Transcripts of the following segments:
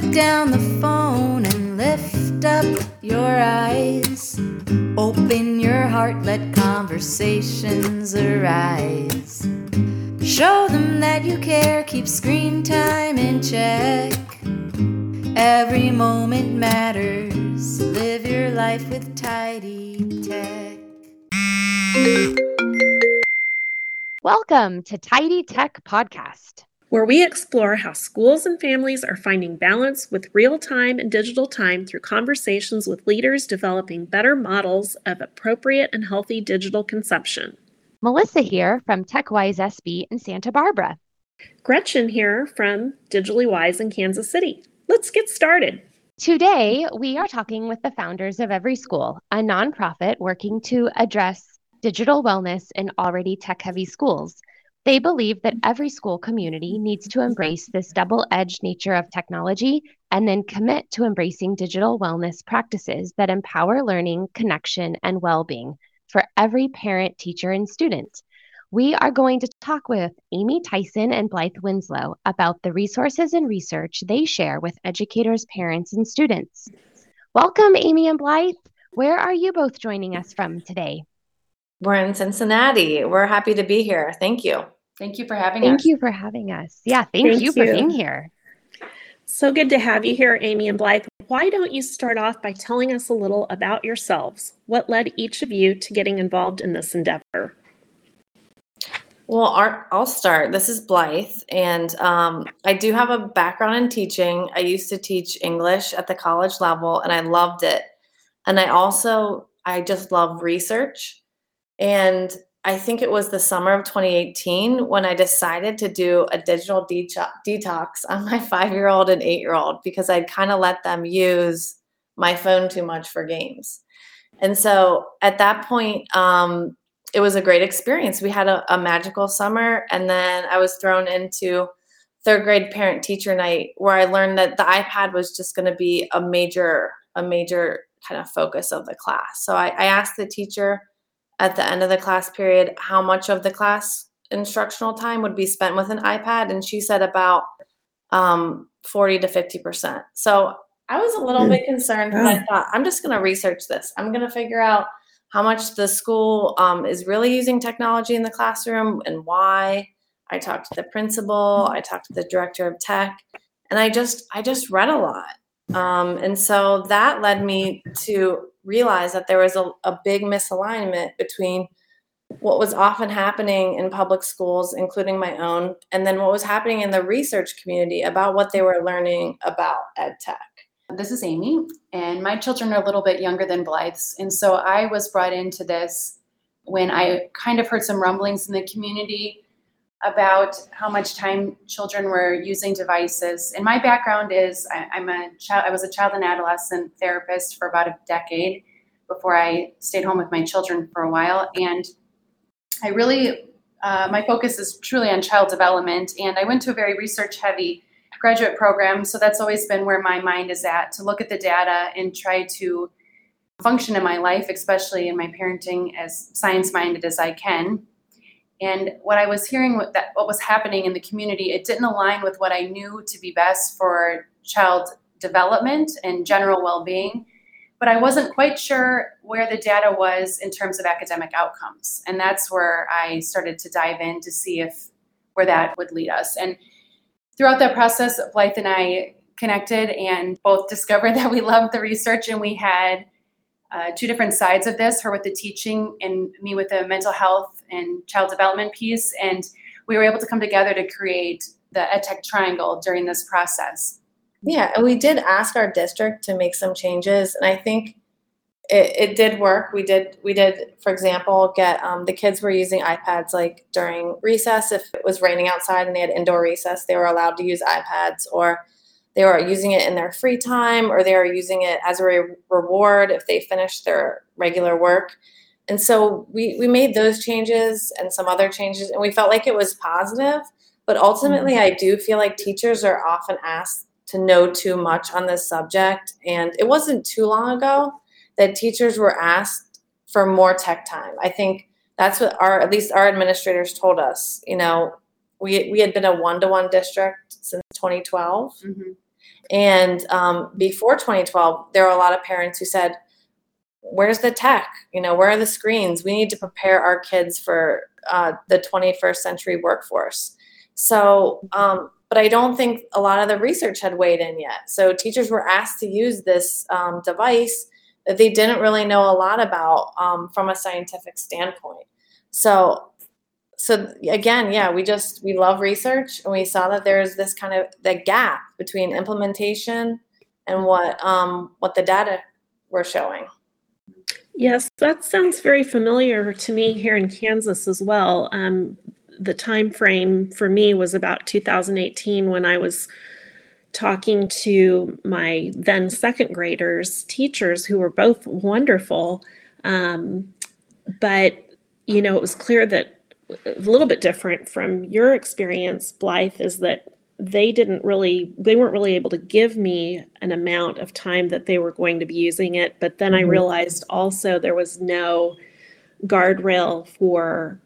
Put down the phone and lift up your eyes. Open your heart, let conversations arise. Show them that you care, keep screen time in check. Every moment matters. Live your life with Tidy Tech. Welcome to Tidy Tech Podcast. Where we explore how schools and families are finding balance with real time and digital time through conversations with leaders developing better models of appropriate and healthy digital consumption. Melissa here from TechWise SB in Santa Barbara. Gretchen here from Digitally Wise in Kansas City. Let's get started. Today, we are talking with the founders of Every School, a nonprofit working to address digital wellness in already tech heavy schools. They believe that every school community needs to embrace this double edged nature of technology and then commit to embracing digital wellness practices that empower learning, connection, and well being for every parent, teacher, and student. We are going to talk with Amy Tyson and Blythe Winslow about the resources and research they share with educators, parents, and students. Welcome, Amy and Blythe. Where are you both joining us from today? We're in Cincinnati. We're happy to be here. Thank you. Thank you for having Thank us. Thank you for having us. Yeah, thank, Thank you for being here. So good to have you here, Amy and Blythe. Why don't you start off by telling us a little about yourselves? What led each of you to getting involved in this endeavor? Well, our, I'll start. This is Blythe, and um, I do have a background in teaching. I used to teach English at the college level, and I loved it. And I also, I just love research. And I think it was the summer of 2018 when I decided to do a digital deto- detox on my five year old and eight year old because I'd kind of let them use my phone too much for games. And so at that point, um, it was a great experience. We had a, a magical summer, and then I was thrown into third grade parent teacher night where I learned that the iPad was just going to be a major, a major kind of focus of the class. So I, I asked the teacher at the end of the class period how much of the class instructional time would be spent with an iPad, and she said about um, 40 to 50 percent. So I was a little bit concerned, but I thought I'm just going to research this. I'm going to figure out how much the school um, is really using technology in the classroom and why. I talked to the principal, I talked to the director of tech, and I just I just read a lot. Um, and so that led me to realize that there was a, a big misalignment between what was often happening in public schools, including my own, and then what was happening in the research community about what they were learning about ed tech. This is Amy, and my children are a little bit younger than Blythe's. And so I was brought into this when I kind of heard some rumblings in the community about how much time children were using devices. And my background is I, I'm a child, I was a child and adolescent therapist for about a decade before I stayed home with my children for a while. And I really, uh, my focus is truly on child development. And I went to a very research heavy graduate program. So that's always been where my mind is at to look at the data and try to function in my life, especially in my parenting, as science minded as I can. And what I was hearing, what, that, what was happening in the community, it didn't align with what I knew to be best for child development and general well being. But I wasn't quite sure where the data was in terms of academic outcomes. And that's where I started to dive in to see if where that would lead us. And throughout that process, Blythe and I connected and both discovered that we loved the research and we had uh, two different sides of this her with the teaching and me with the mental health and child development piece. And we were able to come together to create the EdTech Triangle during this process. Yeah, and we did ask our district to make some changes, and I think it, it did work. We did we did, for example, get um, the kids were using iPads like during recess. If it was raining outside and they had indoor recess, they were allowed to use iPads, or they were using it in their free time, or they were using it as a re- reward if they finished their regular work. And so we we made those changes and some other changes, and we felt like it was positive. But ultimately, I do feel like teachers are often asked to know too much on this subject. And it wasn't too long ago that teachers were asked for more tech time. I think that's what our, at least our administrators told us. You know, we, we had been a one to one district since 2012. Mhm. And um, before 2012, there were a lot of parents who said, Where's the tech? You know, where are the screens? We need to prepare our kids for uh, the 21st century workforce. So, um, but I don't think a lot of the research had weighed in yet. So teachers were asked to use this um, device that they didn't really know a lot about um, from a scientific standpoint. So, so again, yeah, we just we love research, and we saw that there's this kind of the gap between implementation and what um, what the data were showing. Yes, that sounds very familiar to me here in Kansas as well. Um, the time frame for me was about 2018 when I was talking to my then second graders teachers who were both wonderful um, but you know it was clear that a little bit different from your experience blythe is that they didn't really they weren't really able to give me an amount of time that they were going to be using it. But then i realized also there was no guardrail for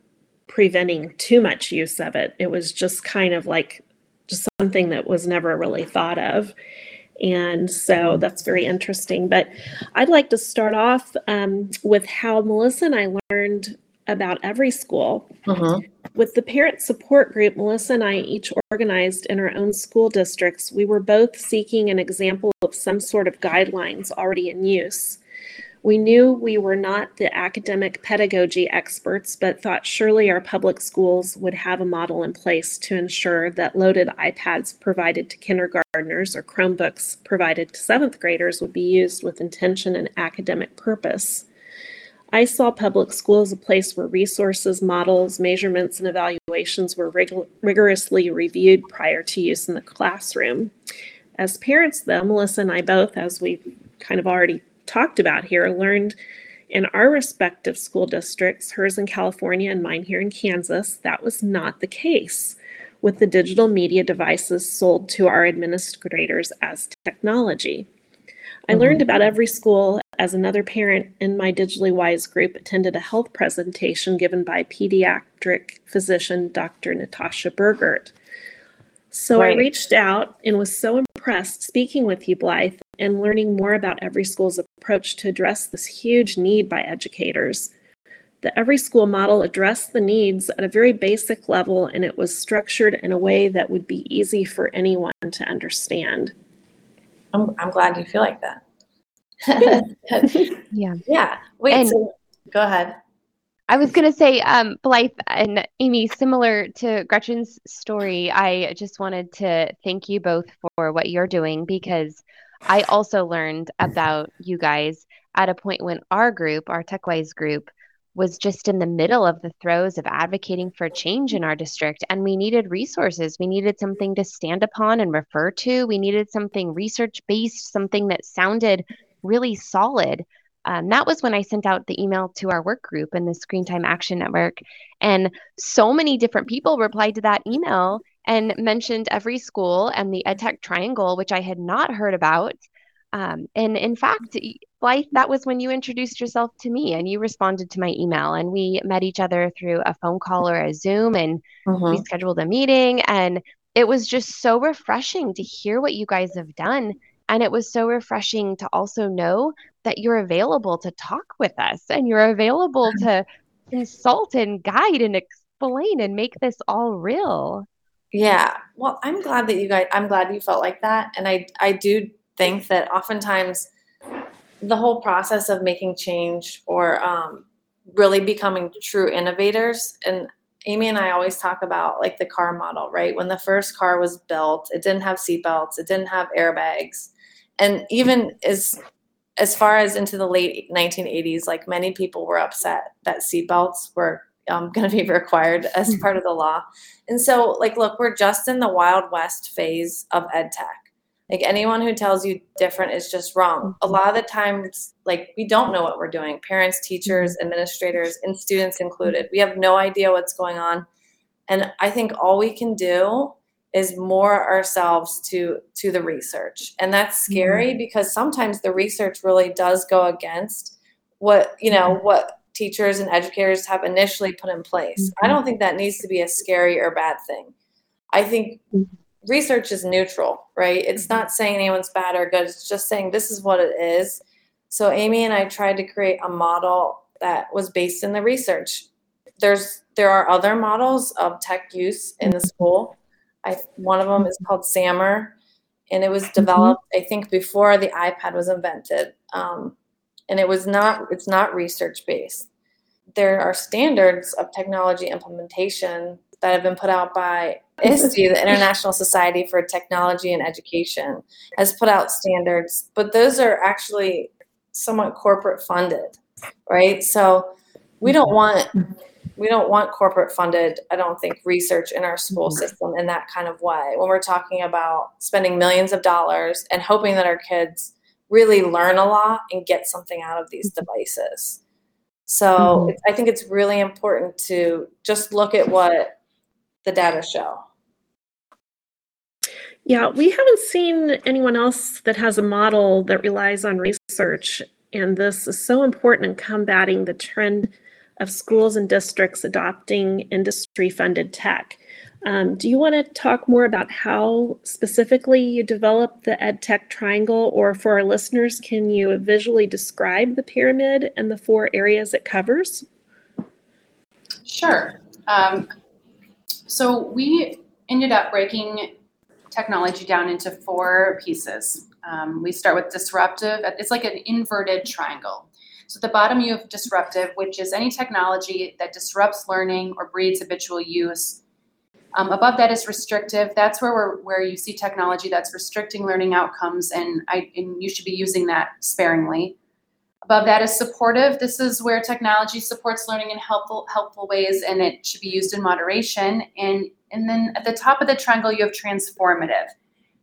preventing too much use of it. It was just kind of like just something that was never really thought of. And so that's very interesting. But i'd like to start off um, with how melissa and i learned about EverySchool Mhm. with the parent support group, Melissa and I each organized in our own school districts. We were both seeking an example of some sort of guidelines already in use. We knew we were not the academic pedagogy experts, but thought surely our public schools would have a model in place to ensure that loaded iPads provided to kindergartners or Chromebooks provided to seventh graders would be used with intention and academic purpose. I saw public school as a place where resources, models, measurements, and evaluations were rig- rigorously reviewed prior to use in the classroom. As parents, though, Melissa and I both, as we've kind of already talked about here, learned in our respective school districts, hers in California and mine here in Kansas, that was not the case with the digital media devices sold to our administrators as technology. I learned mm-hmm. about every school as another parent in my digitally wise group attended a health presentation given by pediatric physician Dr. Natasha Burgert. So I reached out and was so impressed speaking with you, Blythe, and learning more about every school's approach to address this huge need by educators. The Every School model addressed the needs at a very basic level, and it was structured in a way that would be easy for anyone to understand. I'm, I'm glad you feel like that. Yeah. yeah. Wait. And- so, go ahead. I was going to say, um, Blythe and Amy, similar to Gretchen's story, I just wanted to thank you both for what you're doing because I also learned about you guys at a point when our group, our TechWise group, was just in the middle of the throes of advocating for change in our district. And we needed resources. We needed something to stand upon and refer to. We needed something research based, something that sounded really solid. Um, that was when I sent out the email to our work group and the Screen Time Action Network. And so many different people replied to that email and mentioned every school and the EdTech Triangle, which I had not heard about. Um, and in fact, Blythe, that was when you introduced yourself to me and you responded to my email. And we met each other through a phone call or a Zoom and Mhm. we scheduled a meeting. And it was just so refreshing to hear what you guys have done. And it was so refreshing to also know that you're available to talk with us and you're available to consult and guide and explain and make this all real. Yeah. Well, I'm glad that you guys, I'm glad you felt like that. And I, I do think that oftentimes the whole process of making change or um, really becoming true innovators, and Amy and I always talk about like the car model, right? When the first car was built, it didn't have seatbelts, it didn't have airbags. And even as as far as into the late 1980s, like many people were upset that seatbelts were um, going to be required as part of the law. And so, like, look, we're just in the Wild West phase of ed tech. Like, anyone who tells you different is just wrong. A mm-hmm. lot of the times, like, we don't know what we're doing. Parents, teachers, mm-hmm. administrators, and students mm-hmm. included. We have no idea what's going on. And I think all we can do is moor ourselves to to the research. And that's scary because sometimes the research really does go against what you know what teachers and educators have initially put in place. I don't think that needs to be a scary or bad thing. I think research is neutral, right? It's mm-hmm. not saying anyone's bad or good. It's just saying this is what it is. So Amy and I tried to create a model that was based in the research. There's there are other models of tech use in the mm-hmm. school. I one of them is mm-hmm. called SAMR, and it was developed I think before the iPad was invented. Um, and it was not it's not research based. There are standards of technology implementation that have been put out by ISTE, the International Society for Technology and Education, has put out standards, but those are actually somewhat corporate funded, right? So we don't want we don't want corporate funded, I don't think, research in our school system in that kind of way. When we're talking about spending millions of dollars and hoping that our kids really learn a lot and get something out of these devices. So Mhm. I think it's really important to just look at what the data show. Yeah, we haven't seen anyone else that has a model that relies on research, and this is so important in combating the trend of schools and districts adopting industry funded tech. Um, do you want to talk more about how specifically you developed the ed tech triangle, or for our listeners, can you visually describe the pyramid and the four areas it covers? Sure. Um, so we ended up breaking technology down into four pieces. Um, we start with disruptive. It's like an inverted triangle. So at the bottom you have disruptive, which is any technology that disrupts learning or breeds habitual use. Um, above that is restrictive. That's where we're, where you see technology that's restricting learning outcomes, and I and you should be using that sparingly. Above that is supportive. This is where technology supports learning in helpful helpful ways, and it should be used in moderation. And and then at the top of the triangle, you have transformative.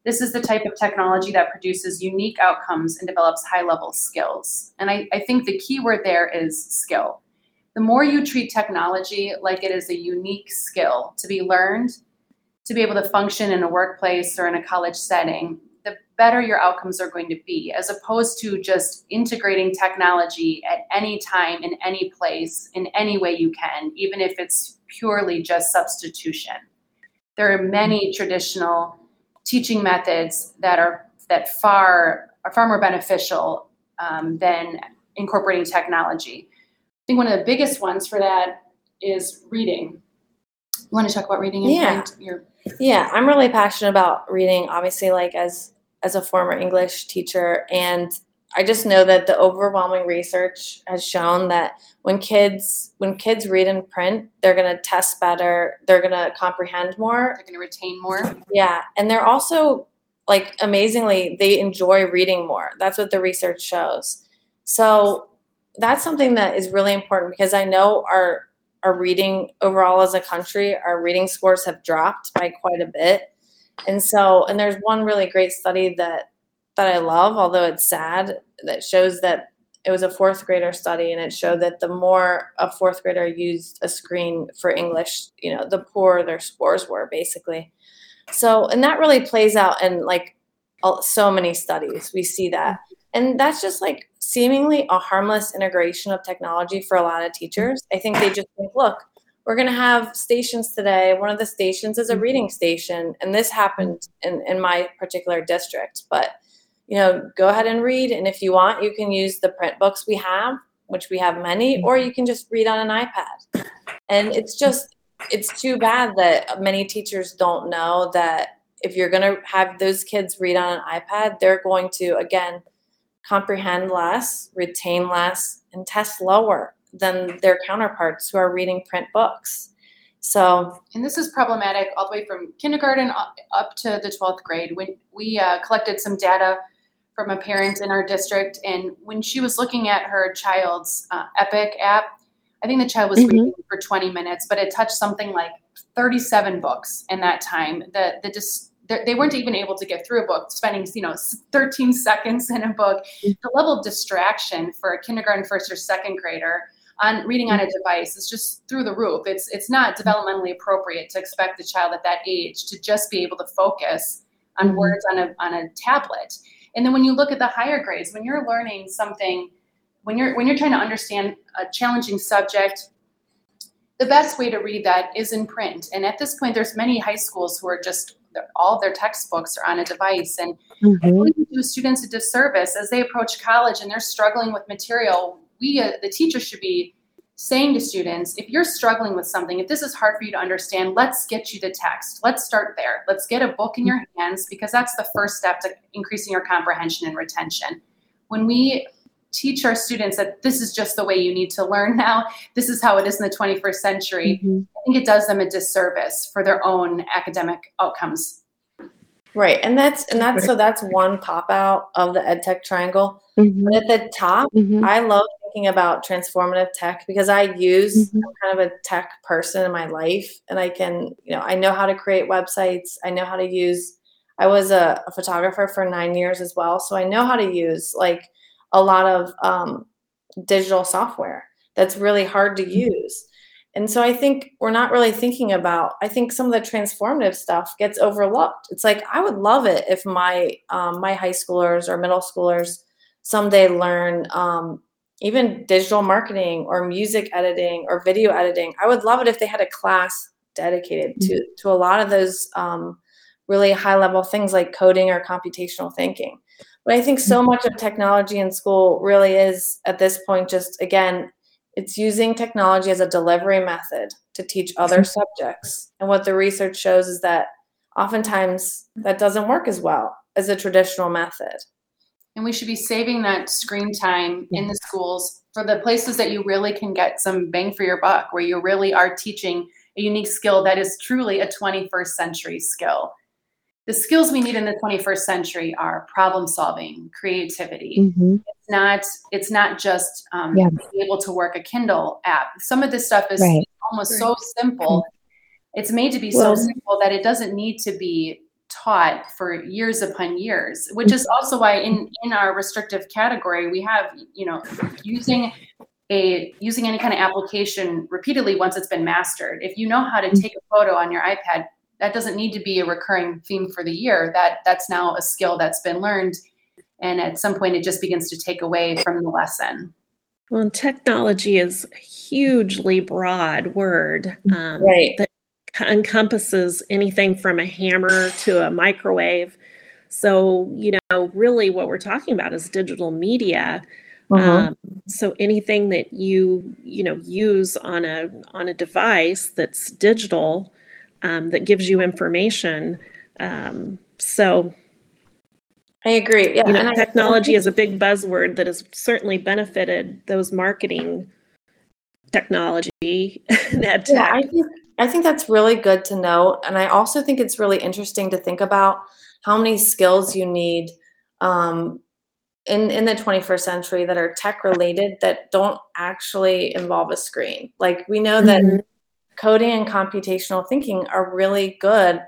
This is the type of technology that produces unique outcomes and develops high level skills. And I, I think the key word there is skill. The more you treat technology like it is a unique skill to be learned, to be able to function in a workplace or in a college setting, better your outcomes are going to be, as opposed to just integrating technology at any time, in any place, in any way you can, even if it's purely just substitution. There are many traditional teaching methods that are that far are far more beneficial um, than incorporating technology. I think one of the biggest ones for that is reading. You want to talk about reading? and Yeah. Your Yeah, I'm really passionate about reading. Obviously, like as as a former English teacher, and I just know that the overwhelming research has shown that when kids when kids read in print, they're going to test better, they're going to comprehend more. they're going to retain more. Yeah, and they're also like amazingly they enjoy reading more. That's what the research shows. So that's something that is really important because I know our our reading overall as a country, our reading scores have dropped by quite a bit. And so, and there's one really great study that that I love, although it's sad, that shows that it was a fourth grader study and it showed that the more a fourth grader used a screen for English, you know, the poorer their scores were basically. So, and that really plays out in like so many studies. We see that. And that's just like seemingly a harmless integration of technology for a lot of teachers. I think they just think, look, we're going to have stations today. One of the stations is a mm-hmm. reading station. And this happened mm-hmm. in, in my particular district. But, you know, go ahead and read. And if you want, you can use the print books we have, which we have many, or mm-hmm. you can just read on an iPad. And it's just, it's too bad that many teachers don't know that if you're going to have those kids read on an iPad, they're going to, again, comprehend less, retain less, and test lower than their counterparts who are reading print books. So, And this is problematic all the way from kindergarten up, to the 12th grade. When we uh, collected some data from a parent in our district, and when she was looking at her child's uh, Epic app, I think the child was Mhm. reading for 20 minutes, but it touched something like 37 books in that time. The the dis- they they weren't even able to get through a book, spending you know 13 seconds in a book. The level of distraction for a kindergarten first or second grader on reading on a device is just through the roof. It's it's not developmentally appropriate to expect the child at that age to just be able to focus on Mhm. words on a on a tablet. And then when you look at the higher grades, when you're learning something, when you're when you're trying to understand a challenging subject, the best way to read that is in print. And at this point, there's many high schools who are just all their textbooks are on a device and Mhm. we do students a disservice as they approach college and they're struggling with material we uh, the teachers should be saying to students if you're struggling with something if this is hard for you to understand let's get you the text let's start there let's get a book in your hands because that's the first step to increasing your comprehension and retention when we teach our students that this is just the way you need to learn now this is how it is in the 21st century Mhm. i think it does them a disservice for their own academic outcomes Right. And that's and that's so that's one pop out of the ed tech triangle. Mhm. But at the top, Mhm. I love thinking about transformative tech because I use Mhm. Kind of a tech person in my life and I can, you know, I know how to create websites. I know how to use I was a, a photographer for nine years as well. So I know how to use like a lot of um, digital software that's really hard to use. And so I think we're not really thinking about, I think some of the transformative stuff gets overlooked. It's like, I would love it if my, um, my high schoolers or middle schoolers someday learn um, even digital marketing or music editing or video editing. I would love it if they had a class dedicated to, mm-hmm. to a lot of those um, really high level things like coding or computational thinking. But I think so mm-hmm. much of technology in school really is at this point just again, it's using technology as a delivery method to teach other mm-hmm. subjects. And what the research shows is that oftentimes that doesn't work as well as a traditional method. And we should be saving that screen time in the schools for the places that you really can get some bang for your buck, where you really are teaching a unique skill that is truly a 21st century skill. The skills we need in the 21st century are problem solving, creativity. Mhm. It's not it's not just um, Yeah. being able to work a Kindle app. Some of this stuff is Right. almost so simple. It's made to be Well- so simple that it doesn't need to be taught for years upon years which is also why in in our restrictive category we have you know using a using any kind of application repeatedly once it's been mastered. If you know how to take a photo on your ipad that doesn't need to be a recurring theme for the year. That that's now a skill that's been learned and at some point it just begins to take away from the lesson. Well, technology is a hugely broad word um, Right. that c- encompasses anything from a hammer to a microwave. So, you know, really what we're talking about is digital media. Um, so anything that you, you know, use on a on a device that's digital um, that gives you information. Um, so, I agree. Yeah. you know, and I- technology is a big buzzword that has certainly benefited those marketing technology that Yeah, I think I think that's really good to note, and I also think it's really interesting to think about how many skills you need um, in in the 21st century that are tech related that don't actually involve a screen. Like we know that Mhm. coding and computational thinking are really good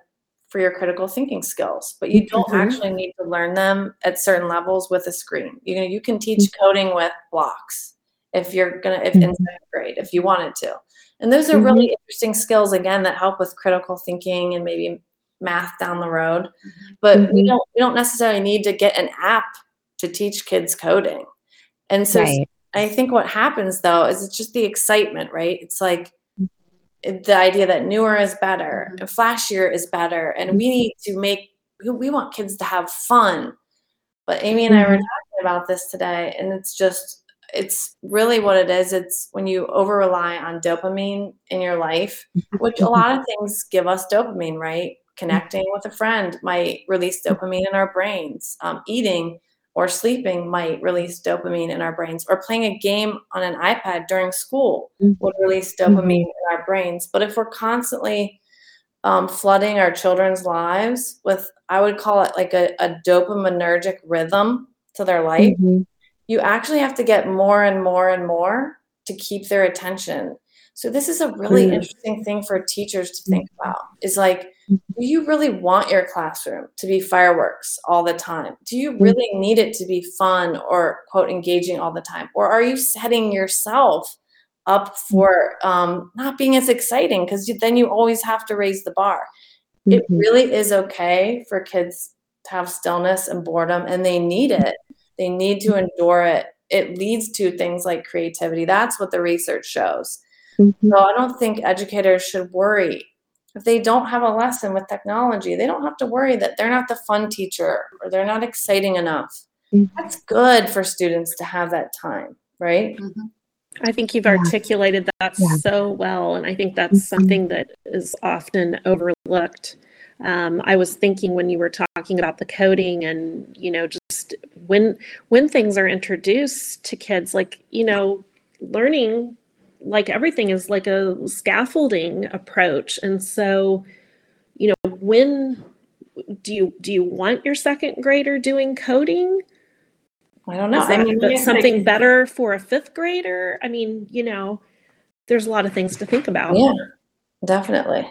for your critical thinking skills, but you don't Mhm. actually need to learn them at certain levels with a screen. You know, you can teach coding with blocks if you're gonna if in Mhm. second grade if you wanted to. And those are really mm-hmm. interesting skills again that help with critical thinking and maybe math down the road. Mm-hmm. But we Mhm. don't we don't necessarily need to get an app to teach kids coding. And so Right. I think what happens though is it's just the excitement, right? It's like mm-hmm. the idea that newer is better and flashier is better, and we need to make we- we want kids to have fun. But Amy and I were talking about this today, and it's just it's really what it is. It's when you over rely on dopamine in your life, which a lot of things give us dopamine, right? Connecting with a friend might release dopamine in our brains. Um, eating or sleeping might release dopamine in our brains, or playing a game on an iPad during school Mhm. would release dopamine in our brains. But if we're constantly um, flooding our children's lives with, I would call it like a, a dopaminergic rhythm to their life, Mhm. You actually have to get more and more and more to keep their attention. So this is a really Mm. interesting thing for teachers to think about. Is like, do you really want your classroom to be fireworks all the time? Do you really need it to be fun or quote engaging all the time? Or are you setting yourself up for um, not being as exciting because then you always have to raise the bar. It Mhm. really is okay for kids to have stillness and boredom, and they need it. They need to endure it. It leads to things like creativity. That's what the research shows. Mhm. So I don't think educators should worry if they don't have a lesson with technology, they don't have to worry that they're not the fun teacher or they're not exciting enough. Mhm. That's good for students to have that time, right? Mhm. I think you've Yeah. articulated that Yeah. so well, and I think that's Mhm. something that is often overlooked. Um, I was thinking when you were talking about the coding and you know just when when things are introduced to kids, like you know, learning like everything is like a scaffolding approach, and so you know when do you do you want your second grader doing coding? I don't know. That I mean, but something like- better for a fifth grader? I mean, you know, there's a lot of things to think about. Yeah, definitely.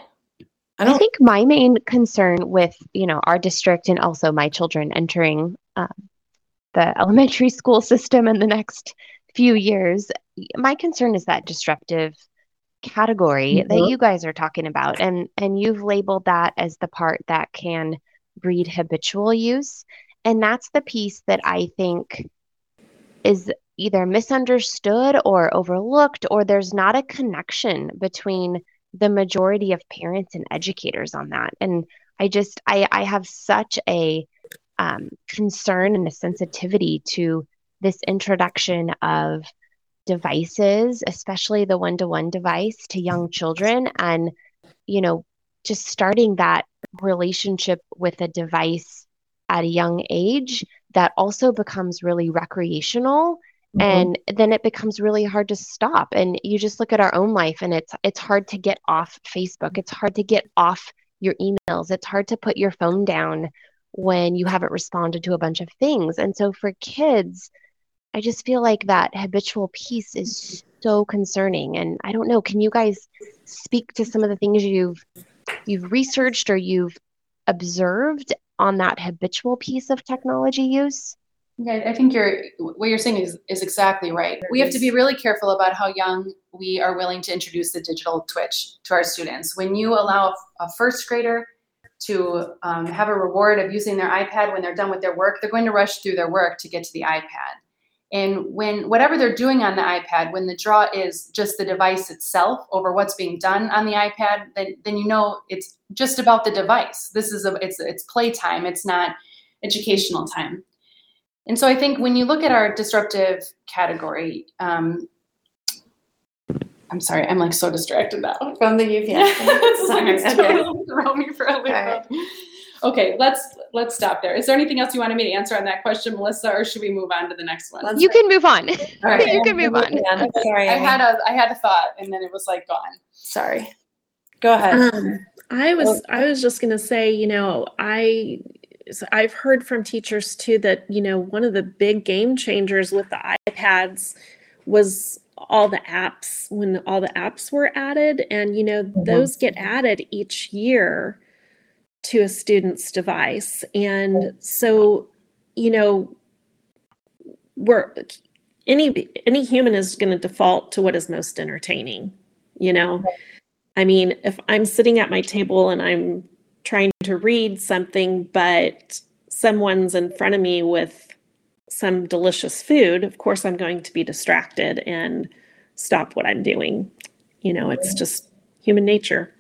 I I think my main concern with, you know, our district and also my children entering um, the elementary school system in the next few years, my concern is that disruptive category that Mhm. you guys are talking about. And and you've labeled that as the part that can breed habitual use. And that's the piece that I think is either misunderstood or overlooked, or there's not a connection between the majority of parents and educators on that. And I just, I, I have such a um, concern and a sensitivity to this introduction of devices, especially the one to one device to young children. And, you know, just starting that relationship with a device at a young age that also becomes really recreational Mhm. and then it becomes really hard to stop and you just look at our own life and it's it's hard to get off facebook. It's hard to get off your emails. It's hard to put your phone down when you haven't responded to a bunch of things. And so for kids i just feel like that habitual piece is so concerning and i don't know can you guys speak to some of the things you've you've researched or you've observed on that habitual piece of technology use Yeah, I think you're what you're saying is, is exactly right. We have to be really careful about how young we are willing to introduce the digital twitch to our students. When you allow a first grader to um, have a reward of using their iPad when they're done with their work, they're going to rush through their work to get to the iPad. And when whatever they're doing on the iPad, when the draw is just the device itself over what's being done on the iPad, then then you know it's just about the device. This is a it's it's playtime. It's not educational time. And so I think when you look at our disruptive category, um, I'm sorry, I'm like so distracted now. From the UPS. it's like it's Okay. totally throw me for a loop. Alright. Okay, let's let's stop there. Is there anything else you wanted me to answer on that question, Melissa, or should we move on to the next one? Let's- you can move on All right. you can move on Yeah, Sorry. I had a I had a thought and then it was like gone. Sorry. Go ahead. Um, I was I was just gonna say, you know, I so I've heard from teachers too that you know one of the big game changers with the iPads was all the apps when all the apps were added, and you know mm-hmm. those get added each year to a student's device, and so you know we're any any human is going to default to what is most entertaining, you know. I mean, if I'm sitting at my table and I'm trying to read something, but someone's in front of me with some delicious food, of course I'm going to be distracted and stop what I'm doing. You know, it's just human nature.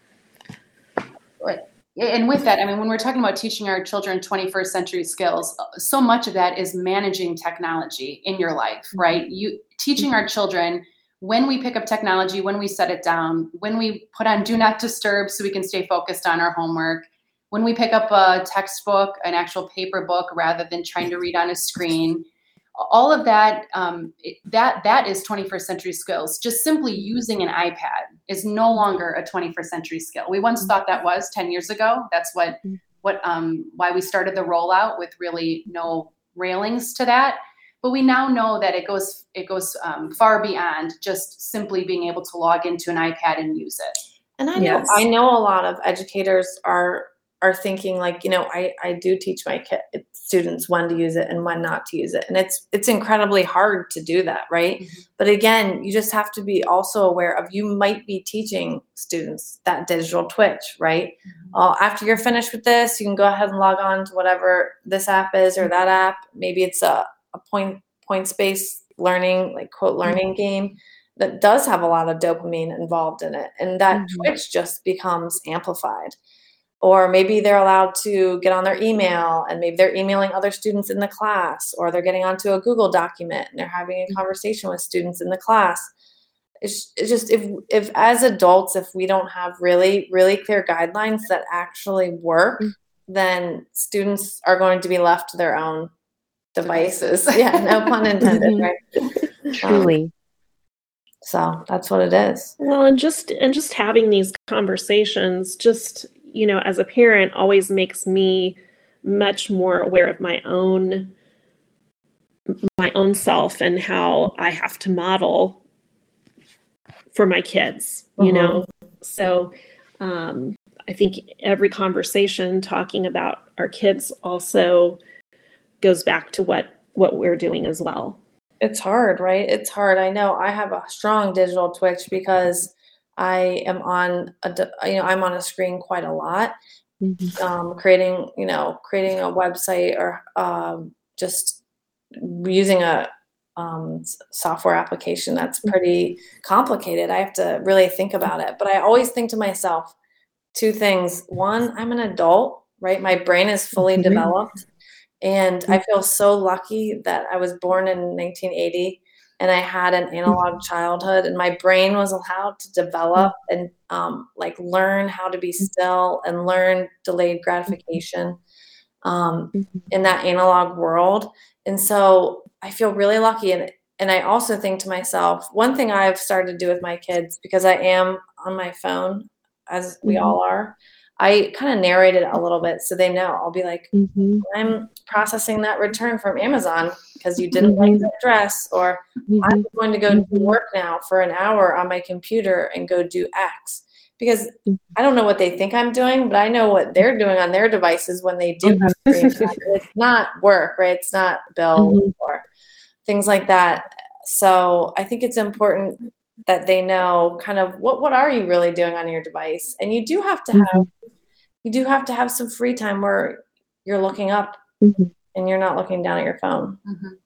Yeah, And with that, I mean, when we're talking about teaching our children 21st century skills, so much of that is managing technology in your life, mm-hmm. right? You teaching mm-hmm. our children when we pick up technology, when we set it down, when we put on do not disturb so we can stay focused on our homework, when we pick up a textbook, an actual paper book rather than trying to read on a screen. All of that, um, it- that that is 21st century skills. Just simply using an iPad is no longer a 21st century skill. We once thought that was 10 years ago. That's what what um, why we started the rollout with really no railings to that. But we now know that it goes it goes um, far beyond just simply being able to log into an iPad and use it. And I know Yes. I know a lot of educators are are thinking like, you know, I I do teach my kid, students when to use it and when not to use it. And it's it's incredibly hard to do that, right? Mhm. But again, you just have to be also aware of you might be teaching students that digital twitch, right? Uh, after you're finished with this, you can go ahead and log on to whatever this app is or that app. Maybe it's a, a point points based learning, like quote learning game. that does have a lot of dopamine involved in it and that Mhm. twitch just becomes amplified or maybe they're allowed to get on their email and maybe they're emailing other students in the class or they're getting onto a google document and they're having a mm-hmm. conversation with students in the class. It's, it's just if if as adults if we don't have really really clear guidelines that actually work mm. then students are going to be left to their own devices. Yeah no pun intended Mhm. right? Um, Truly. so that's what it is. Well, and just and just having these conversations, just you know, as a parent, always makes me much more aware of my own my own self and how I have to model for my kids. You Mhm. know, so um, I think every conversation talking about our kids also goes back to what what we're doing as well. it's hard right it's hard i know i have a strong digital twitch because i am on a you know i'm on a screen quite a lot Mhm. um, creating you know creating a website or um, just using a um, software application that's pretty complicated. I have to really think about it but i always think to myself two things. One i'm an adult right? My brain is fully Mhm. developed and i feel so lucky that i was born in 1980 and i had an analog childhood and my brain was allowed to develop and um, like learn how to be still and learn delayed gratification um, in that analog world and so i feel really lucky and and i also think to myself one thing i've started to do with my kids because i am on my phone as we Mhm. all are i kind of narrate it a little bit so they know i'll be like Mhm. i'm processing that return from amazon because you didn't like Mhm. that dress or Mhm. i'm going to go do Mhm. work now for an hour on my computer and go do x because i don't know what they think i'm doing but i know what they're doing on their devices when they do have screen time. it's not work right it's not bills Mhm. or things like that so i think it's important that they know kind of what what are you really doing on your device and you do have to have you do have to have some free time where you're looking up Mhm. and you're not looking down at your phone Mhm.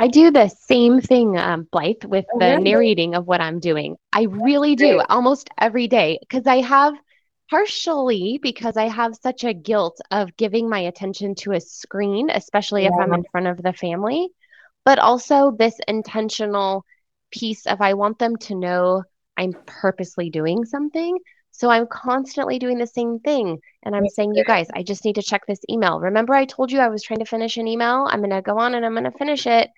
I do the same thing, um, Blythe, with Oh, the really? narrating of what I'm doing. I really do almost every day because I have, partially because I have such a guilt of giving my attention to a screen, especially if I'm in front of the family, but also this intentional piece of I want them to know I'm purposely doing something. So I'm constantly doing the same thing. And I'm saying, you guys, I just need to check this email. Remember, I told you I was trying to finish an email? I'm going to go on and I'm going to finish it.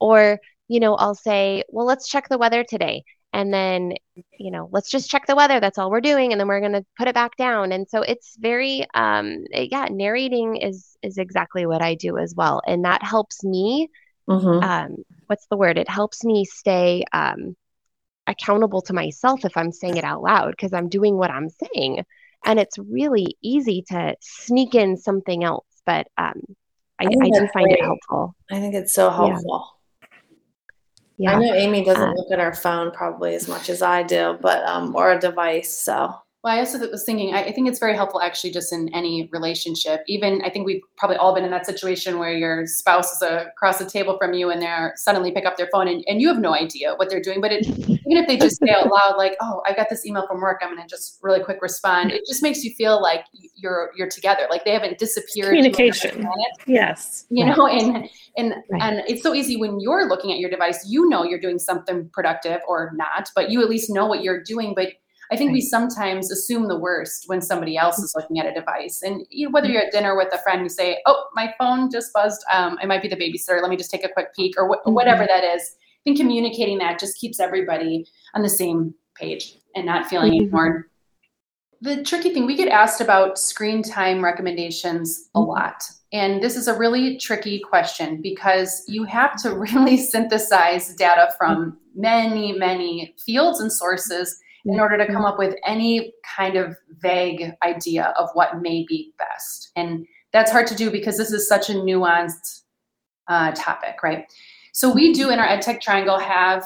Or, you know, I'll say, well, let's check the weather today. And then, you know, let's just check the weather. That's all we're doing. And then we're going to put it back down. And so it's very, um, yeah, narrating is is exactly what I do as well. And that helps me Mhm. um, what's the word? It helps me stay um, accountable to myself if I'm saying it out loud because I'm doing what I'm saying. And it's really easy to sneak in something else, but um, I, I I do find it helpful. i think it's so helpful Yeah. i know amy doesn't Uh, look at her phone probably as much as i do but um or a device so Well, I also was thinking, I I think it's very helpful actually just in any relationship. Even I think we've probably all been in that situation where your spouse is across the table from you and they're suddenly pick up their phone and, and you have no idea what they're doing. But it, even if they just say out loud, like, oh, I got this email from work, I'm going to just really quick respond, it just makes you feel like you're you're together. Like they haven't disappeared. Communication. Yes. you Right. know and and Right. and it's so easy when you're looking at your device you know you're doing something productive or not but you at least know what you're doing but i think we sometimes assume the worst when somebody else is mm-hmm. looking at a device. And you know, whether mm-hmm. you're at dinner with a friend you say oh my phone just buzzed. Um, it might be the babysitter. Let me just take a quick peek or wh- whatever mm-hmm. that is. I think communicating that just keeps everybody on the same page and not feeling ignored. The tricky thing we get asked about screen time recommendations a lot. And this is a really tricky question because you have to really synthesize data from many many fields and sources in order to come up with any kind of vague idea of what may be best and that's hard to do because this is such a nuanced uh, topic right so we do in our edtech triangle have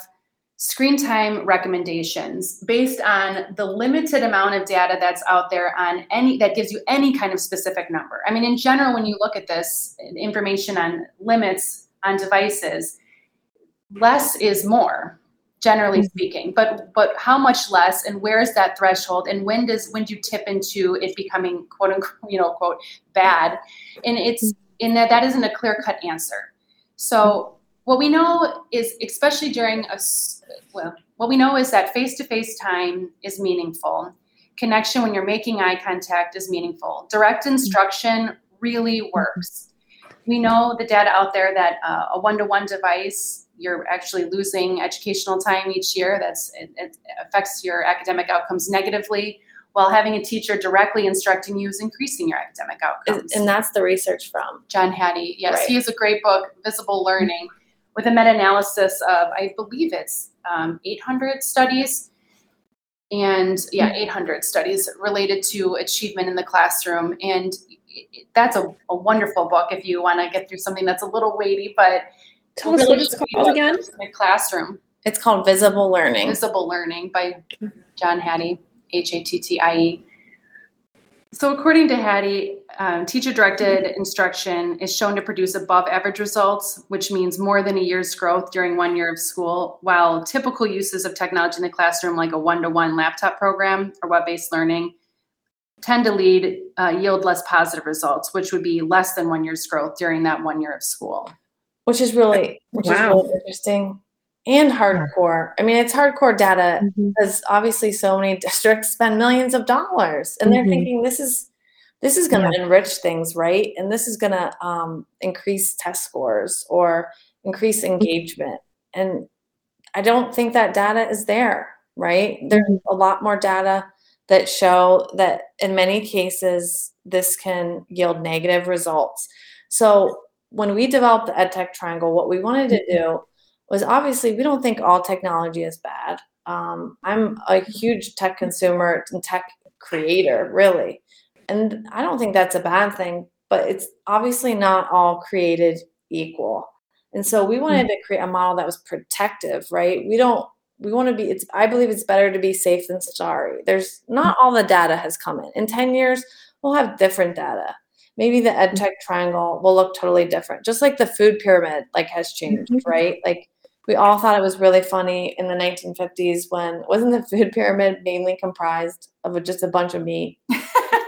screen time recommendations based on the limited amount of data that's out there on any that gives you any kind of specific number. I mean, in general, when you look at this information on limits on devices, less is more. Generally Mhm. speaking. But but how much less, and where is that threshold, and when does when do you tip into it becoming quote unquote you know quote bad? And it's in that that isn't a clear cut answer. So what we know is, especially during a well, what we know is that face to face time is meaningful. Connection when you're making eye contact is meaningful. Direct instruction really works. We know the data out there that uh, a one to one device, you're actually losing educational time each year. That's it, it affects your academic outcomes negatively. While having a teacher directly instructing you is increasing your academic outcomes. And that's the research from. John Hattie. Yes, Right. he has a great book, Visible Learning, with a meta-analysis of I believe it's um, 800 studies, and yeah, 800 studies related to achievement in the classroom, and that's a, a wonderful book if you want to get through something that's a little weighty, but Tell us what it's called again. in the classroom. It's called Visible Learning. Visible Learning by John Hattie, H A T T I E. So, according to Hattie, um, teacher directed instruction is shown to produce above average results, which means more than a year's growth during one year of school, while typical uses of technology in the classroom, like a one to one laptop program or web based learning, tend to lead uh, yield less positive results, which would be less than one year's growth during that one year of school. Which is really which Wow. is really interesting and hardcore. I mean, it's hardcore data Mhm. because obviously so many districts spend millions of dollars, and they're Mhm. thinking this is this is going to enrich things, right? And this is going to um, increase test scores or increase engagement. And I don't think that data is there, right? There's a lot more data that show that in many cases this can yield negative results. So when we developed the EdTech Triangle, what we wanted to mm-hmm. do was obviously we don't think all technology is bad. Um, I'm a huge tech consumer and tech creator, really. And I don't think that's a bad thing, but it's obviously not all created equal. And so we wanted mm-hmm. to create a model that was protective, right? We don't we want to be it's I believe it's better to be safe than sorry. There's not mm-hmm. all the data has come in. In 10 years, we'll have different data. Maybe the mm-hmm. EdTech triangle will look totally different. Just like the food pyramid like has changed, Mhm. right? Like we all thought it was really funny in the 1950s when wasn't the food pyramid mainly comprised of a, just a bunch of meat,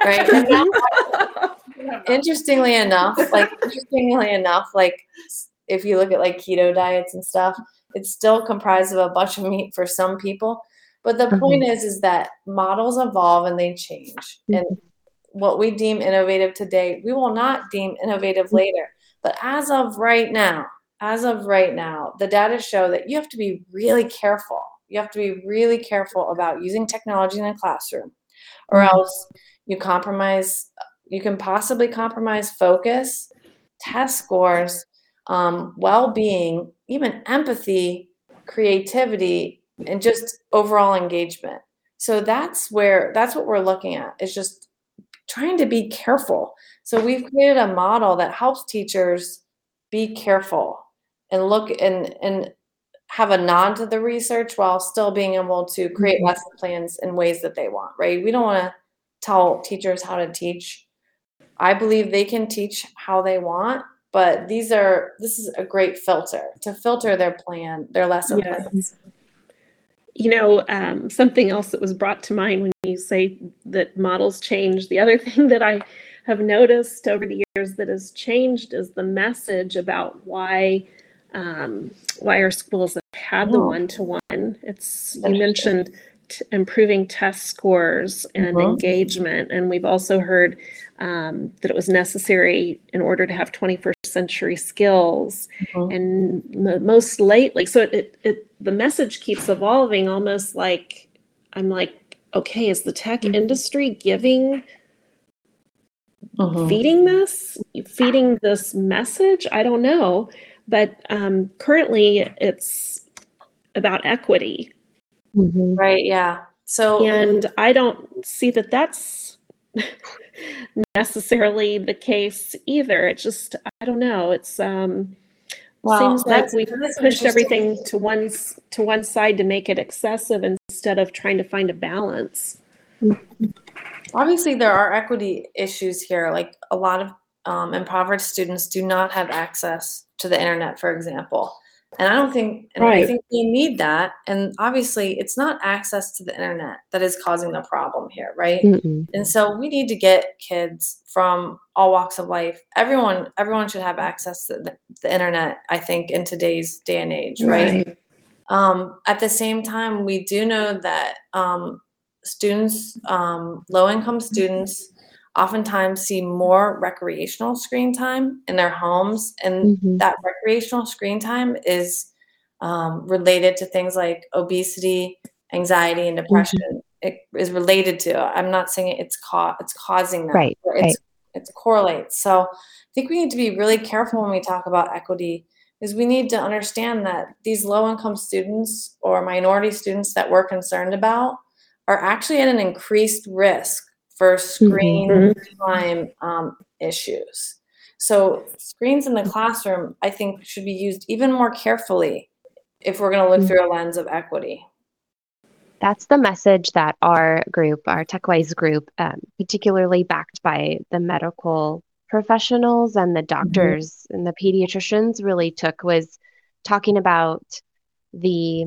right? Now interestingly enough, like interestingly enough, like if you look at like keto diets and stuff, it's still comprised of a bunch of meat for some people. But the point mm-hmm. is, is that models evolve and they change. And mm-hmm. What we deem innovative today, we will not deem innovative later. But as of right now, as of right now, the data show that you have to be really careful. You have to be really careful about using technology in a classroom, or else you compromise. You can possibly compromise focus, test scores, um, well-being, even empathy, creativity, and just overall engagement. So that's where that's what we're looking at. Is just trying to be careful. So we've created a model that helps teachers be careful and look and and have a nod to the research while still being able to create Mhm. lesson plans in ways that they want, right? We don't want to tell teachers how to teach. I believe they can teach how they want, but these are this is a great filter to filter their plan, their lesson Yes. plans. You know, um, something else that was brought to mind when you say that models change. The other thing that I have noticed over the years that has changed is the message about why um, why our schools have had the Oh. one to one. It's you mentioned t- improving test scores and Mhm. engagement, and we've also heard um, that it was necessary in order to have 21st century skills Mhm. and m- most lately so it, it, it the message keeps evolving almost like i'm like okay is the tech Mm-hmm. industry giving Mhm. feeding this feeding this message i don't know but um, currently it's about equity Mhm. Right, yeah. So and i don't see that that's necessarily the case either it just i don't know it's um Well, seems like we've pushed everything to one to one side to make it excessive instead of trying to find a balance. obviously there are equity issues here like a lot of um, impoverished students do not have access to the internet for example And I don't think, and I think we need that. And obviously, it's not access to the internet that is causing the problem here, right? Mm-mm. And so we need to get kids from all walks of life. Everyone, everyone should have access to the, the internet. I think in today's day and age, right? Um, at the same time, we do know that um, students, um, low income students, oftentimes see more recreational screen time in their homes, and Mhm. that recreational screen time is um, related to things like obesity, anxiety, and depression. It is related to. I'm not saying it's ca- it's causing that. Right, It's it correlates. So I think we need to be really careful when we talk about equity is we need to understand that these low income students or minority students that we're concerned about are actually at an increased risk for screen time um, issues. So screens in the classroom, I think, should be used even more carefully if we're going to look through a lens of equity. That's the message that our group, our TechWise group, um, particularly backed by the medical professionals and the mm-hmm. doctors and the pediatricians, really took was talking about the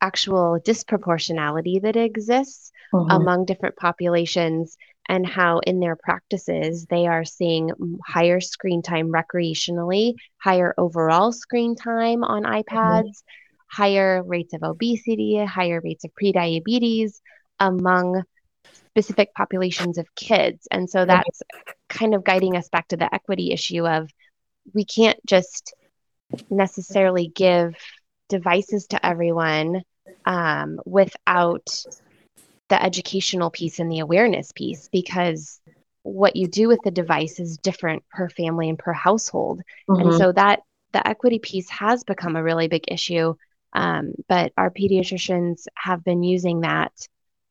actual disproportionality that exists uh-huh. among different populations and how in their practices they are seeing higher screen time recreationally, higher overall screen time on mm-hmm. iPads, higher rates of obesity, higher rates of prediabetes among specific populations of kids. And so that's kind of guiding us back to the equity issue of we can't just necessarily give devices to everyone um, without the educational piece and the awareness piece because what you do with the device is different per family and per household and Mhm. so that the equity piece has become a really big issue um, but our pediatricians have been using that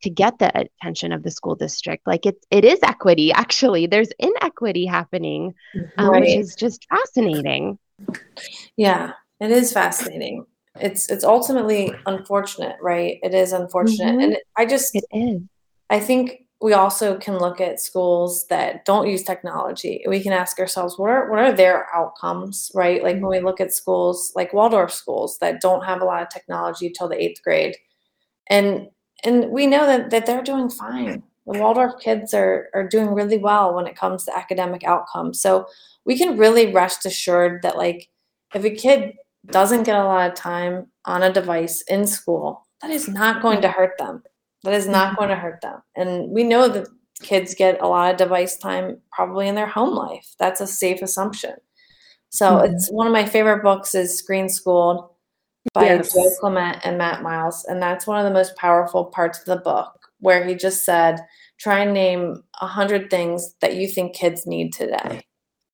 to get the attention of the school district like it, it is equity actually there's inequity happening um, which is just fascinating Yeah, it is fascinating. It's it's ultimately unfortunate, right? It is unfortunate, Mhm. and I just it is I think we also can look at schools that don't use technology. We can ask ourselves, what are what are their outcomes, right? Like when we look at schools like Waldorf schools that don't have a lot of technology till the eighth grade, and and we know that that they're doing fine. The Waldorf kids are are doing really well when it comes to academic outcomes. So we can really rest assured that like if a kid doesn't get a lot of time on a device in school, that is not going to hurt them. That is not going to hurt them. And we know that kids get a lot of device time probably in their home life. That's a safe assumption. So Mhm. it's one of my favorite books is Screen Schooled by Yes. Joe Clement and Matt Miles. And that's one of the most powerful parts of the book where he just said, try and name a hundred things that you think kids need today.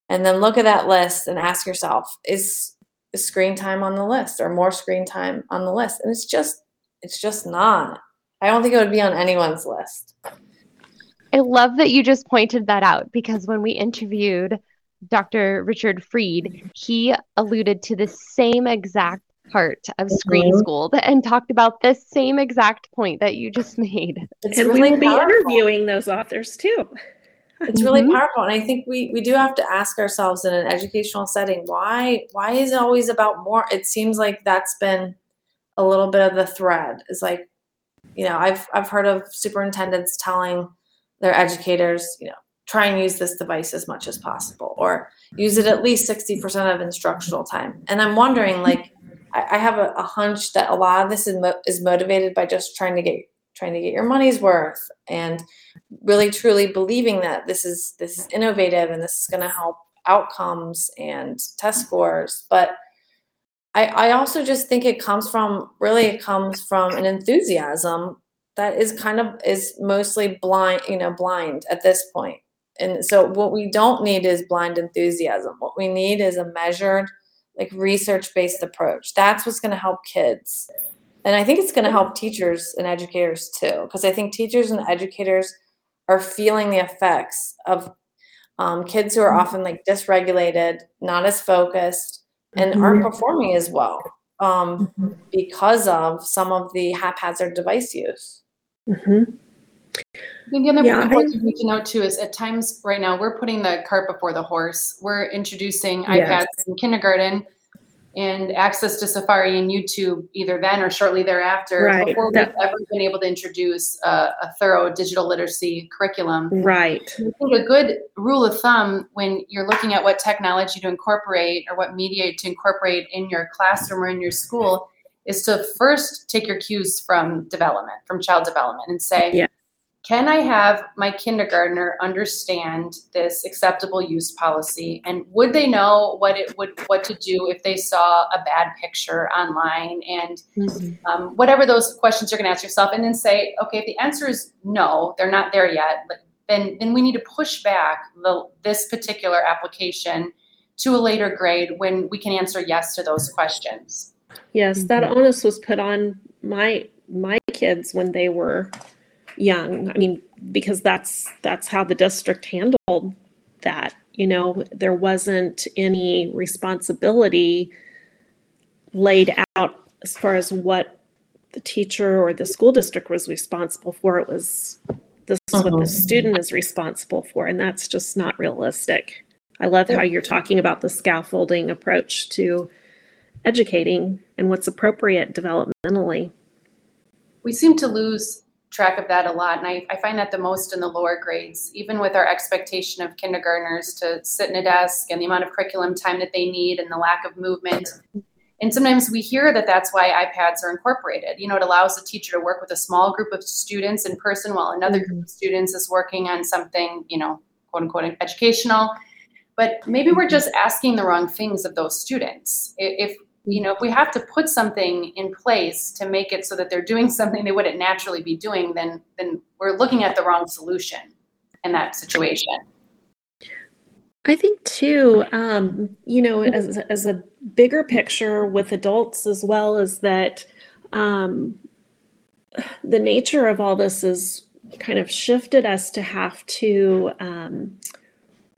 And then look at that list and ask yourself, is, is screen time on the list or more screen time on the list? And it's just, it's just not. I don't think it would be on anyone's list. I love that you just pointed that out because when we interviewed Dr. Richard Freed, he alluded to the same exact part of Screen Mhm. Schooled and talked about this same exact point that you just made. It's and really we will be powerful. interviewing those authors too. It's really Mhm. powerful, and I think we we do have to ask ourselves in an educational setting why why is it always about more? It seems like that's been a little bit of the thread. It's like, you know, I've I've heard of superintendents telling their educators, you know, try and use this device as much as possible, or use it at least sixty percent of instructional time. And I'm wondering, like, I, I have a, a hunch that a lot of this is mo- is motivated by just trying to get trying to get your money's worth and really truly believing that this is this is innovative and this is going to help outcomes and test scores. But I, I also just think it comes from really it comes from an enthusiasm that is kind of is mostly blind you know blind at this point. And so what we don't need is blind enthusiasm. What we need is a measured like research based approach. That's what's going to help kids. And i think it's going to help teachers and educators too because i think teachers and educators are feeling the effects of um, kids who are often like dysregulated not as focused and aren't performing as well um, because of some of the haphazard device use. Mhm. I think the other Yeah, important thing to note too is at times right now we're putting the cart before the horse. We're introducing Yes. iPads in kindergarten, and access to Safari and YouTube either then or shortly thereafter Right. before we've That- ever been able to introduce a, a thorough digital literacy curriculum. Right. I think a good rule of thumb when you're looking at what technology to incorporate or what media to incorporate in your classroom or in your school is to first take your cues from development, from child development, and say, Yeah. Can I have my kindergartner understand this acceptable use policy? And would they know what it would what to do if they saw a bad picture online and um, whatever those questions you're going to ask yourself, and then say, okay, if the answer is no, they're not there yet, then then we need to push back the, this particular application to a later grade when we can answer yes to those questions. Yes, that Mhm. onus was put on my my kids when they were young. I mean, because that's that's how the district handled that. You know, there wasn't any responsibility laid out as far as what the teacher or the school district was responsible for. It was this is what the Mhm. student is responsible for, and that's just not realistic. I love how you're talking about the scaffolding approach to educating and what's appropriate developmentally. We seem to lose track of that a lot, and I, I find that the most in the lower grades, even with our expectation of kindergartners to sit in a desk and the amount of curriculum time that they need and the lack of movement. And sometimes we hear that that's why iPads are incorporated. You know, it allows the teacher to work with a small group of students in person while another group of mm-hmm. students is working on something, you know, quote unquote educational. But maybe we're mm-hmm. just asking the wrong things of those students. If, you know, if we have to put something in place to make it so that they're doing something they wouldn't naturally be doing, then then we're looking at the wrong solution in that situation. I think too, um, you know, as as a bigger picture with adults as well, is that um, the nature of all this is kind of shifted us to have to um,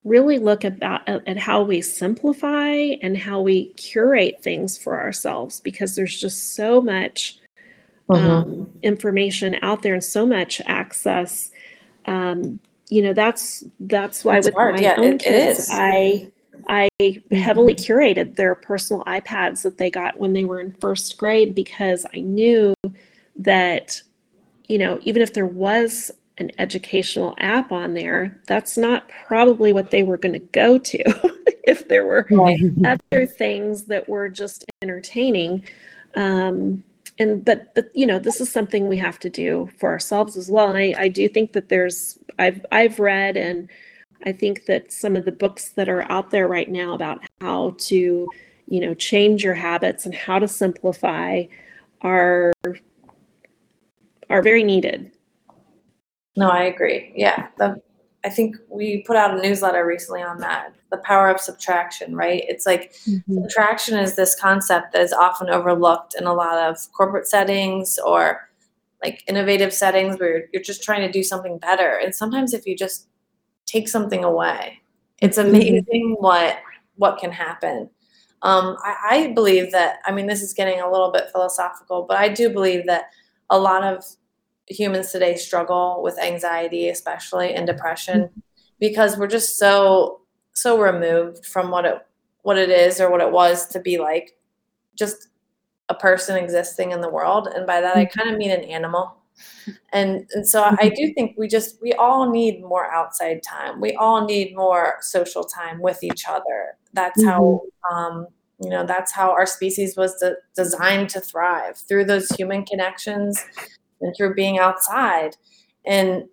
really look at that at how we simplify and how we curate things for ourselves because there's just so much um, information out there and so much access. Um, you know, that's that's why It's with hard. my Yeah, own it- it kids, is. I I heavily curated their personal iPads that they got when they were in first grade because I knew that, you know, even if there was an educational app on there, that's not probably what they were going to go to if there were other things that were just entertaining. Um, and but but you know this is something we have to do for ourselves as well. And I, I do think that there's I've I've read and I think that some of the books that are out there right now about how to you know change your habits and how to simplify are are very needed. No, I agree. Yeah. The, I think we put out a newsletter recently on that. The power of subtraction, right? It's like subtraction is this concept that is often overlooked in a lot of corporate settings or like innovative settings where you're just trying to do something better. And sometimes if you just take something away, it's amazing what what can happen. Um, I, I believe that. I mean, this is getting a little bit philosophical, but I do believe that a lot of humans today struggle with anxiety especially and depression mm-hmm. because we're just so so removed from what it what it is or what it was to be like just a person existing in the world. And by that I mm-hmm. kind of mean an animal. And and so I do mm-hmm. think we just we all need more outside time. We all need more social time with each other. That's how um you know that's how our species was de- designed to thrive through those human connections and through being outside. And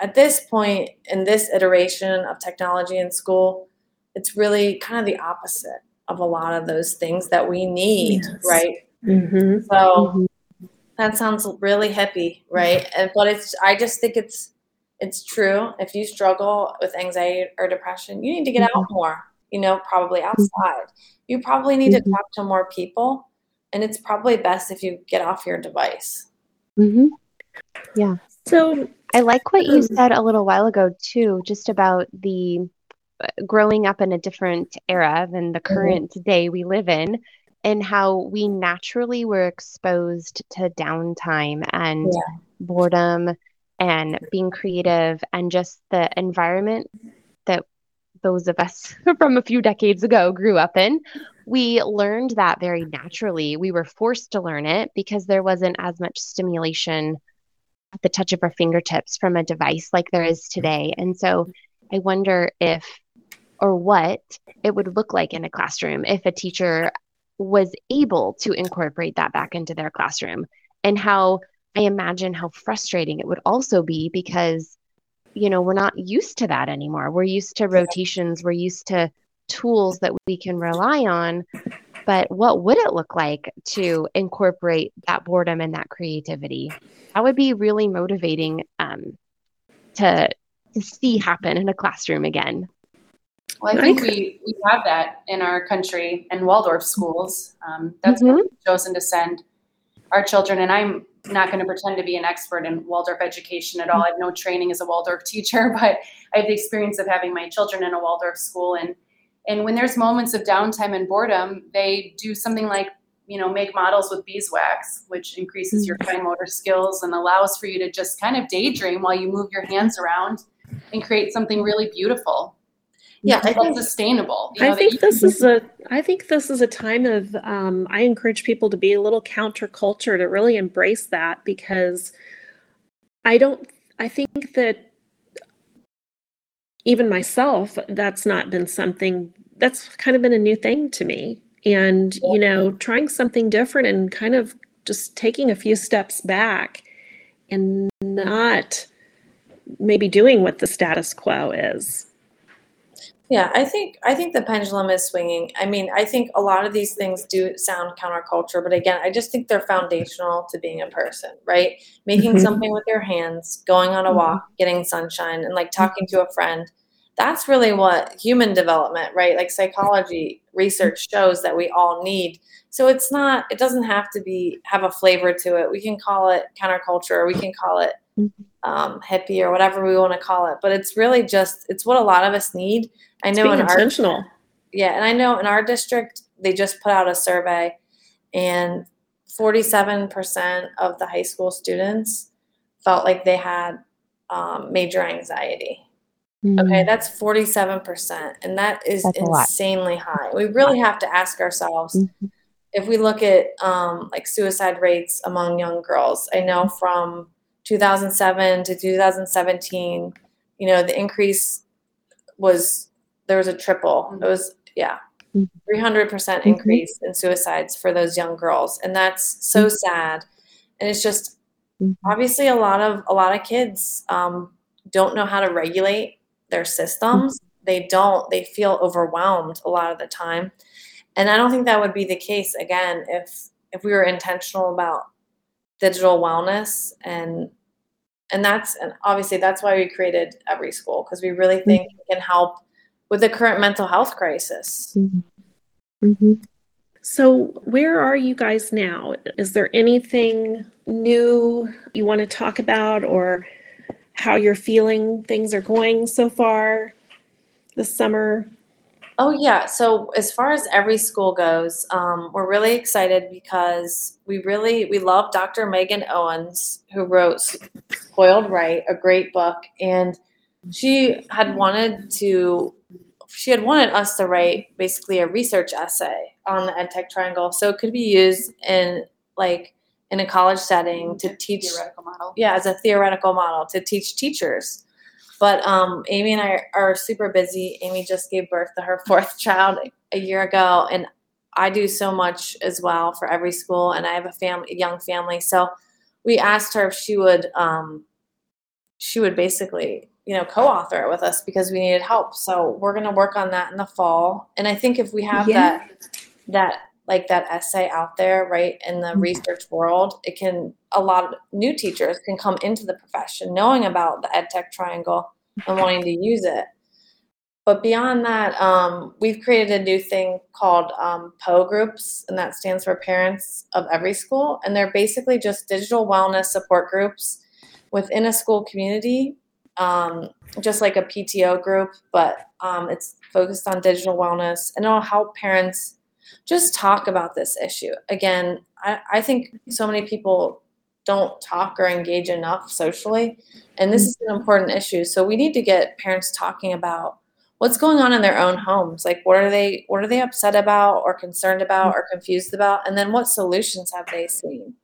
at this point, in this iteration of technology in school, it's really kind of the opposite of a lot of those things that we need, Yes. right? Mm-hmm. So mm-hmm. that sounds really hippie, right? And but it's I just think it's it's true. If you struggle with anxiety or depression, you need to get out mm-hmm. more, you know, probably mm-hmm. outside. You probably need to talk to more people. And it's probably best if you get off your device. Hmm Yeah. So I like what you Um, said a little while ago too, just about the uh, growing up in a different era than the current day we live in, and how we naturally were exposed to downtime and Yeah. boredom and being creative and just the environment that those of us from a few decades ago grew up in we learned that very naturally. We were forced to learn it because there wasn't as much stimulation at the touch of our fingertips from a device like there is mm-hmm. today. And so I wonder if or what it would look like in a classroom if a teacher was able to incorporate that back into their classroom and how I imagine how frustrating it would also be because you know we're not used to that anymore. We're used to rotations, we're used to tools that we can rely on. But what would it look like to incorporate that boredom and that creativity? That would be really motivating um, to to see happen in a classroom again. Well, I think we, we have that in our country and Waldorf schools. Um, that's mm-hmm. we've chosen to send our children. And I'm not going to pretend to be an expert in Waldorf education at all. I have no training as a Waldorf teacher, but I have the experience of having my children in a Waldorf school. And and when there's moments of downtime and boredom, they do something like, you know, make models with beeswax, which increases your fine motor skills and allows for you to just kind of daydream while you move your hands around and create something really beautiful. Yeah, I think sustainable. You know, I think this is a I think this is a time of um, I encourage people to be a little counterculture to really embrace that because I don't I think that even myself, that's not been something that's kind of been a new thing to me. And, you know, trying something different and kind of just taking a few steps back and not maybe doing what the status quo is. Yeah, I think I think the pendulum is swinging. I mean, I think a lot of these things do sound counterculture, but again, I just think they're foundational to being a person, right? Making mm-hmm. something with your hands, going on a mm-hmm. walk, getting sunshine, and like talking to a friend. That's really what human development, right? Like psychology research shows that we all need. So it's not. It doesn't have to be have a flavor to it. We can call it counterculture, or we can call it mm-hmm. um, hippie, or whatever we want to call it. But it's really just it's what a lot of us need I know in intentional. Our, yeah, and I know in our district they just put out a survey, and 47% of the high school students felt like they had um, major anxiety. Mm. Okay, that's 47%, and that is that's insanely high. We really have to ask ourselves mm-hmm. if we look at um, like suicide rates among young girls. I know from 2007 to 2017, you know, the increase was there was a triple. It was yeah, mm-hmm. three hundred percent mm-hmm. increase in suicides for those young girls, and that's so mm-hmm. sad. And it's just obviously a lot of a lot of kids um, don't know how to regulate their systems. They don't. They feel overwhelmed a lot of the time, and I don't think that would be the case again if if we were intentional about digital wellness and and that's and obviously that's why we created Everyschool because we really think mm-hmm. it can help with the current mental health crisis. Mm-hmm. Mm-hmm. So, where are you guys now? Is there anything new you want to talk about or how you're feeling things are going so far this summer? Oh, yeah. So, as far as Everyschool goes, um, we're really excited because we really we love Dr. Meghan Owenz, who wrote Spoiled Right, a great book. And she had wanted to she had wanted us to write basically a research essay on the EdTech triangle, so it could be used in like in a college setting to teach theoretical model. Yeah, as a theoretical model to teach teachers. But um, Amy and I are super busy. Amy just gave birth to her fourth child a year ago, and I do so much as well for Everyschool, and I have a family, a young family. So we asked her if she would, um, she would basically you know co-author it with us because we needed help so we're going to work on that in the fall and i think if we have yeah. that that like that essay out there right in the mm-hmm. research world it can a lot of new teachers can come into the profession knowing about the ed tech triangle and wanting to use it but beyond that um, we've created a new thing called um, PO groups, and that stands for Parents of Everyschool. And they're basically just digital wellness support groups within a school community um, just like a PTO group, but um, it's focused on digital wellness and it'll help parents just talk about this issue. Again, I, I think so many people don't talk or engage enough socially, and this is an important issue. So we need to get parents talking about what's going on in their own homes like what are they what are they upset about or concerned about or confused about and then what solutions have they seen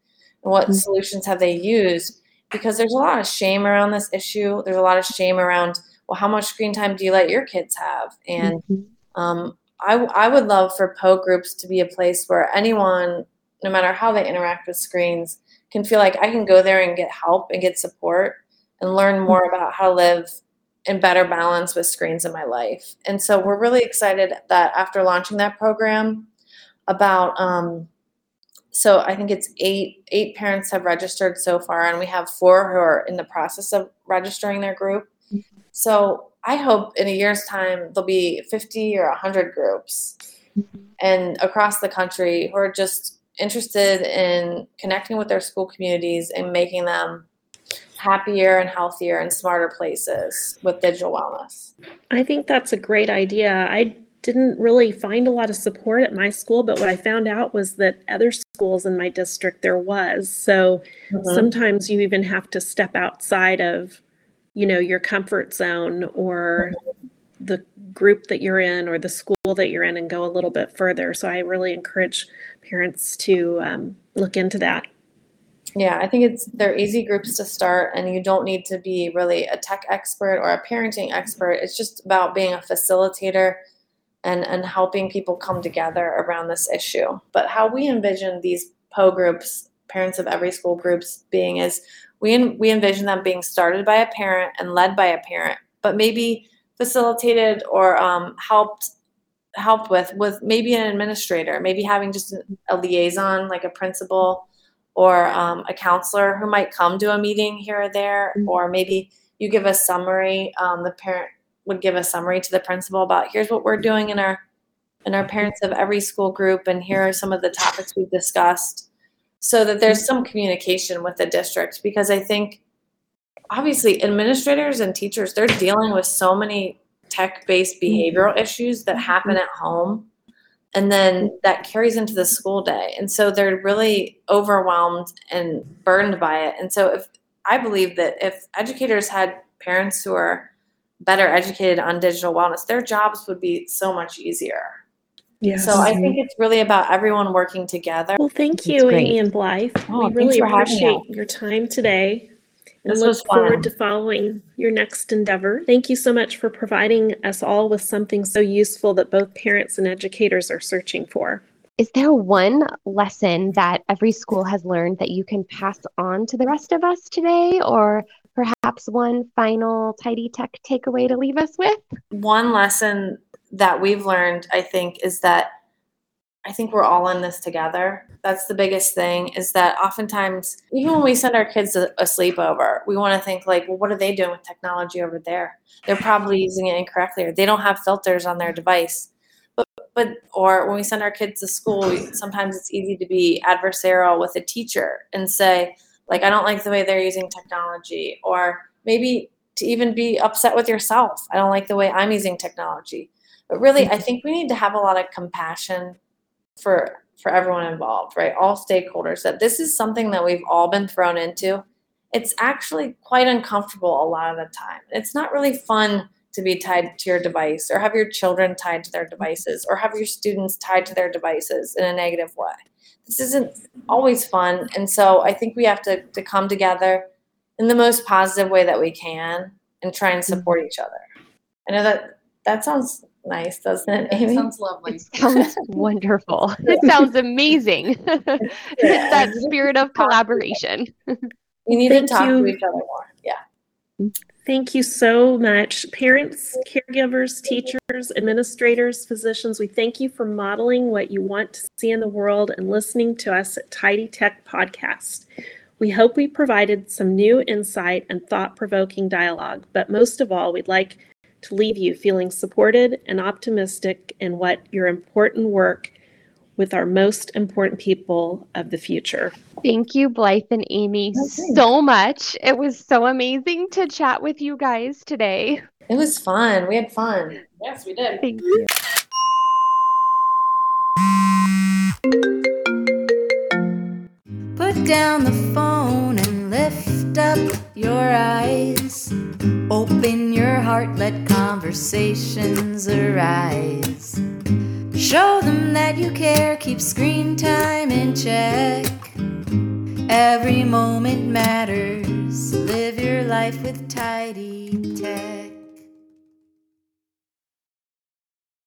and what mm-hmm. solutions have they used because there's a lot of shame around this issue there's a lot of shame around well how much screen time do you let your kids have and mm-hmm. um, I, I would love for PO groups to be a place where anyone no matter how they interact with screens can feel like i can go there and get help and get support and learn more mm-hmm. about how to live in better balance with screens in my life. And so we're really excited that after launching that program, about um, so I think it's eight eight parents have registered so far, and we have four who are in the process of registering their group. Mm-hmm. So I hope in a year's time there'll be 50 or 100 groups mm-hmm. and across the country who are just interested in connecting with their school communities and making them happier and healthier and smarter places with digital wellness. I think that's a great idea. I didn't really find a lot of support at my school, but what I found out was that other schools in my district there was. So mm-hmm. sometimes you even have to step outside of, you know, your comfort zone or mm-hmm. the group that you're in or the school that you're in and go a little bit further. So I really encourage parents to um, look into that. Yeah, I think it's they're easy groups to start, and you don't need to be really a tech expert or a parenting expert. It's just about being a facilitator and and helping people come together around this issue. But how we envision these PO groups, parents of Everyschool groups, being is we we envision them being started by a parent and led by a parent, but maybe facilitated or um, helped helped with with maybe an administrator, maybe having just a liaison like a principal or um, a counselor who might come to a meeting here or there, mm-hmm. or maybe you give a summary. Um, the parent would give a summary to the principal about here's what we're doing in our in our parents of Everyschool group, and here are some of the topics we've discussed, so that there's some communication with the district. Because I think obviously administrators and teachers they're dealing with so many tech-based mm-hmm. behavioral issues that happen at home and then that carries into the school day and so they're really overwhelmed and burdened by it and so if i believe that if educators had parents who are better educated on digital wellness their jobs would be so much easier Yes. So I think it's really about everyone working together. Well, thank you, Amy and Blythe. Oh, we really appreciate your time today and this look forward to following your next endeavor. Thank you so much for providing us all with something so useful that both parents and educators are searching for. Is there one lesson that Everyschool has learned that you can pass on to the rest of us today, or perhaps one final tidy tech takeaway to leave us with? One lesson that we've learned, I think, is that I think we're all in this together. That's the biggest thing is that oftentimes, even when we send our kids a, a sleepover, we want to think like, well, what are they doing with technology over there? They're probably using it incorrectly or they don't have filters on their device. But, but or when we send our kids to school, we, sometimes it's easy to be adversarial with a teacher and say, like, I don't like the way they're using technology. Or maybe to even be upset with yourself. I don't like the way I'm using technology. But really, I mm-hmm. think we need to have a lot of compassion for for everyone involved, right? All stakeholders that this is something that we've all been thrown into. It's actually quite uncomfortable a lot of the time. It's not really fun to be tied to your device or have your children tied to their mm-hmm. devices or have your students tied to their devices in a negative way. This isn't always fun. And so I think we have to, to come together in the most positive way that we can and try and support mm-hmm. each other. I know that that sounds nice, doesn't it, Amy? sounds lovely. It sounds wonderful. It sounds amazing. it's that spirit of collaboration. We need Thank to talk you. to each other more. Yeah. Mm-hmm. Thank you so much. Parents, caregivers, teachers, administrators, physicians, we thank you for modeling what you want to see in the world and listening to us at Tidy Tech Podcast. We hope we provided some new insight and thought provoking dialogue, but most of all, we'd like to leave you feeling supported and optimistic in what your important work with our most important people of the future. Thank you, Blythe and Amy, okay. so much. It was so amazing to chat with you guys today. It was fun. We had fun. Yes, we did. Thank you. Put down the phone and lift up your eyes. Open your heart heart, let conversations arise. Show them that you care, keep screen time in check. Every moment matters. Live your life with tidy tech.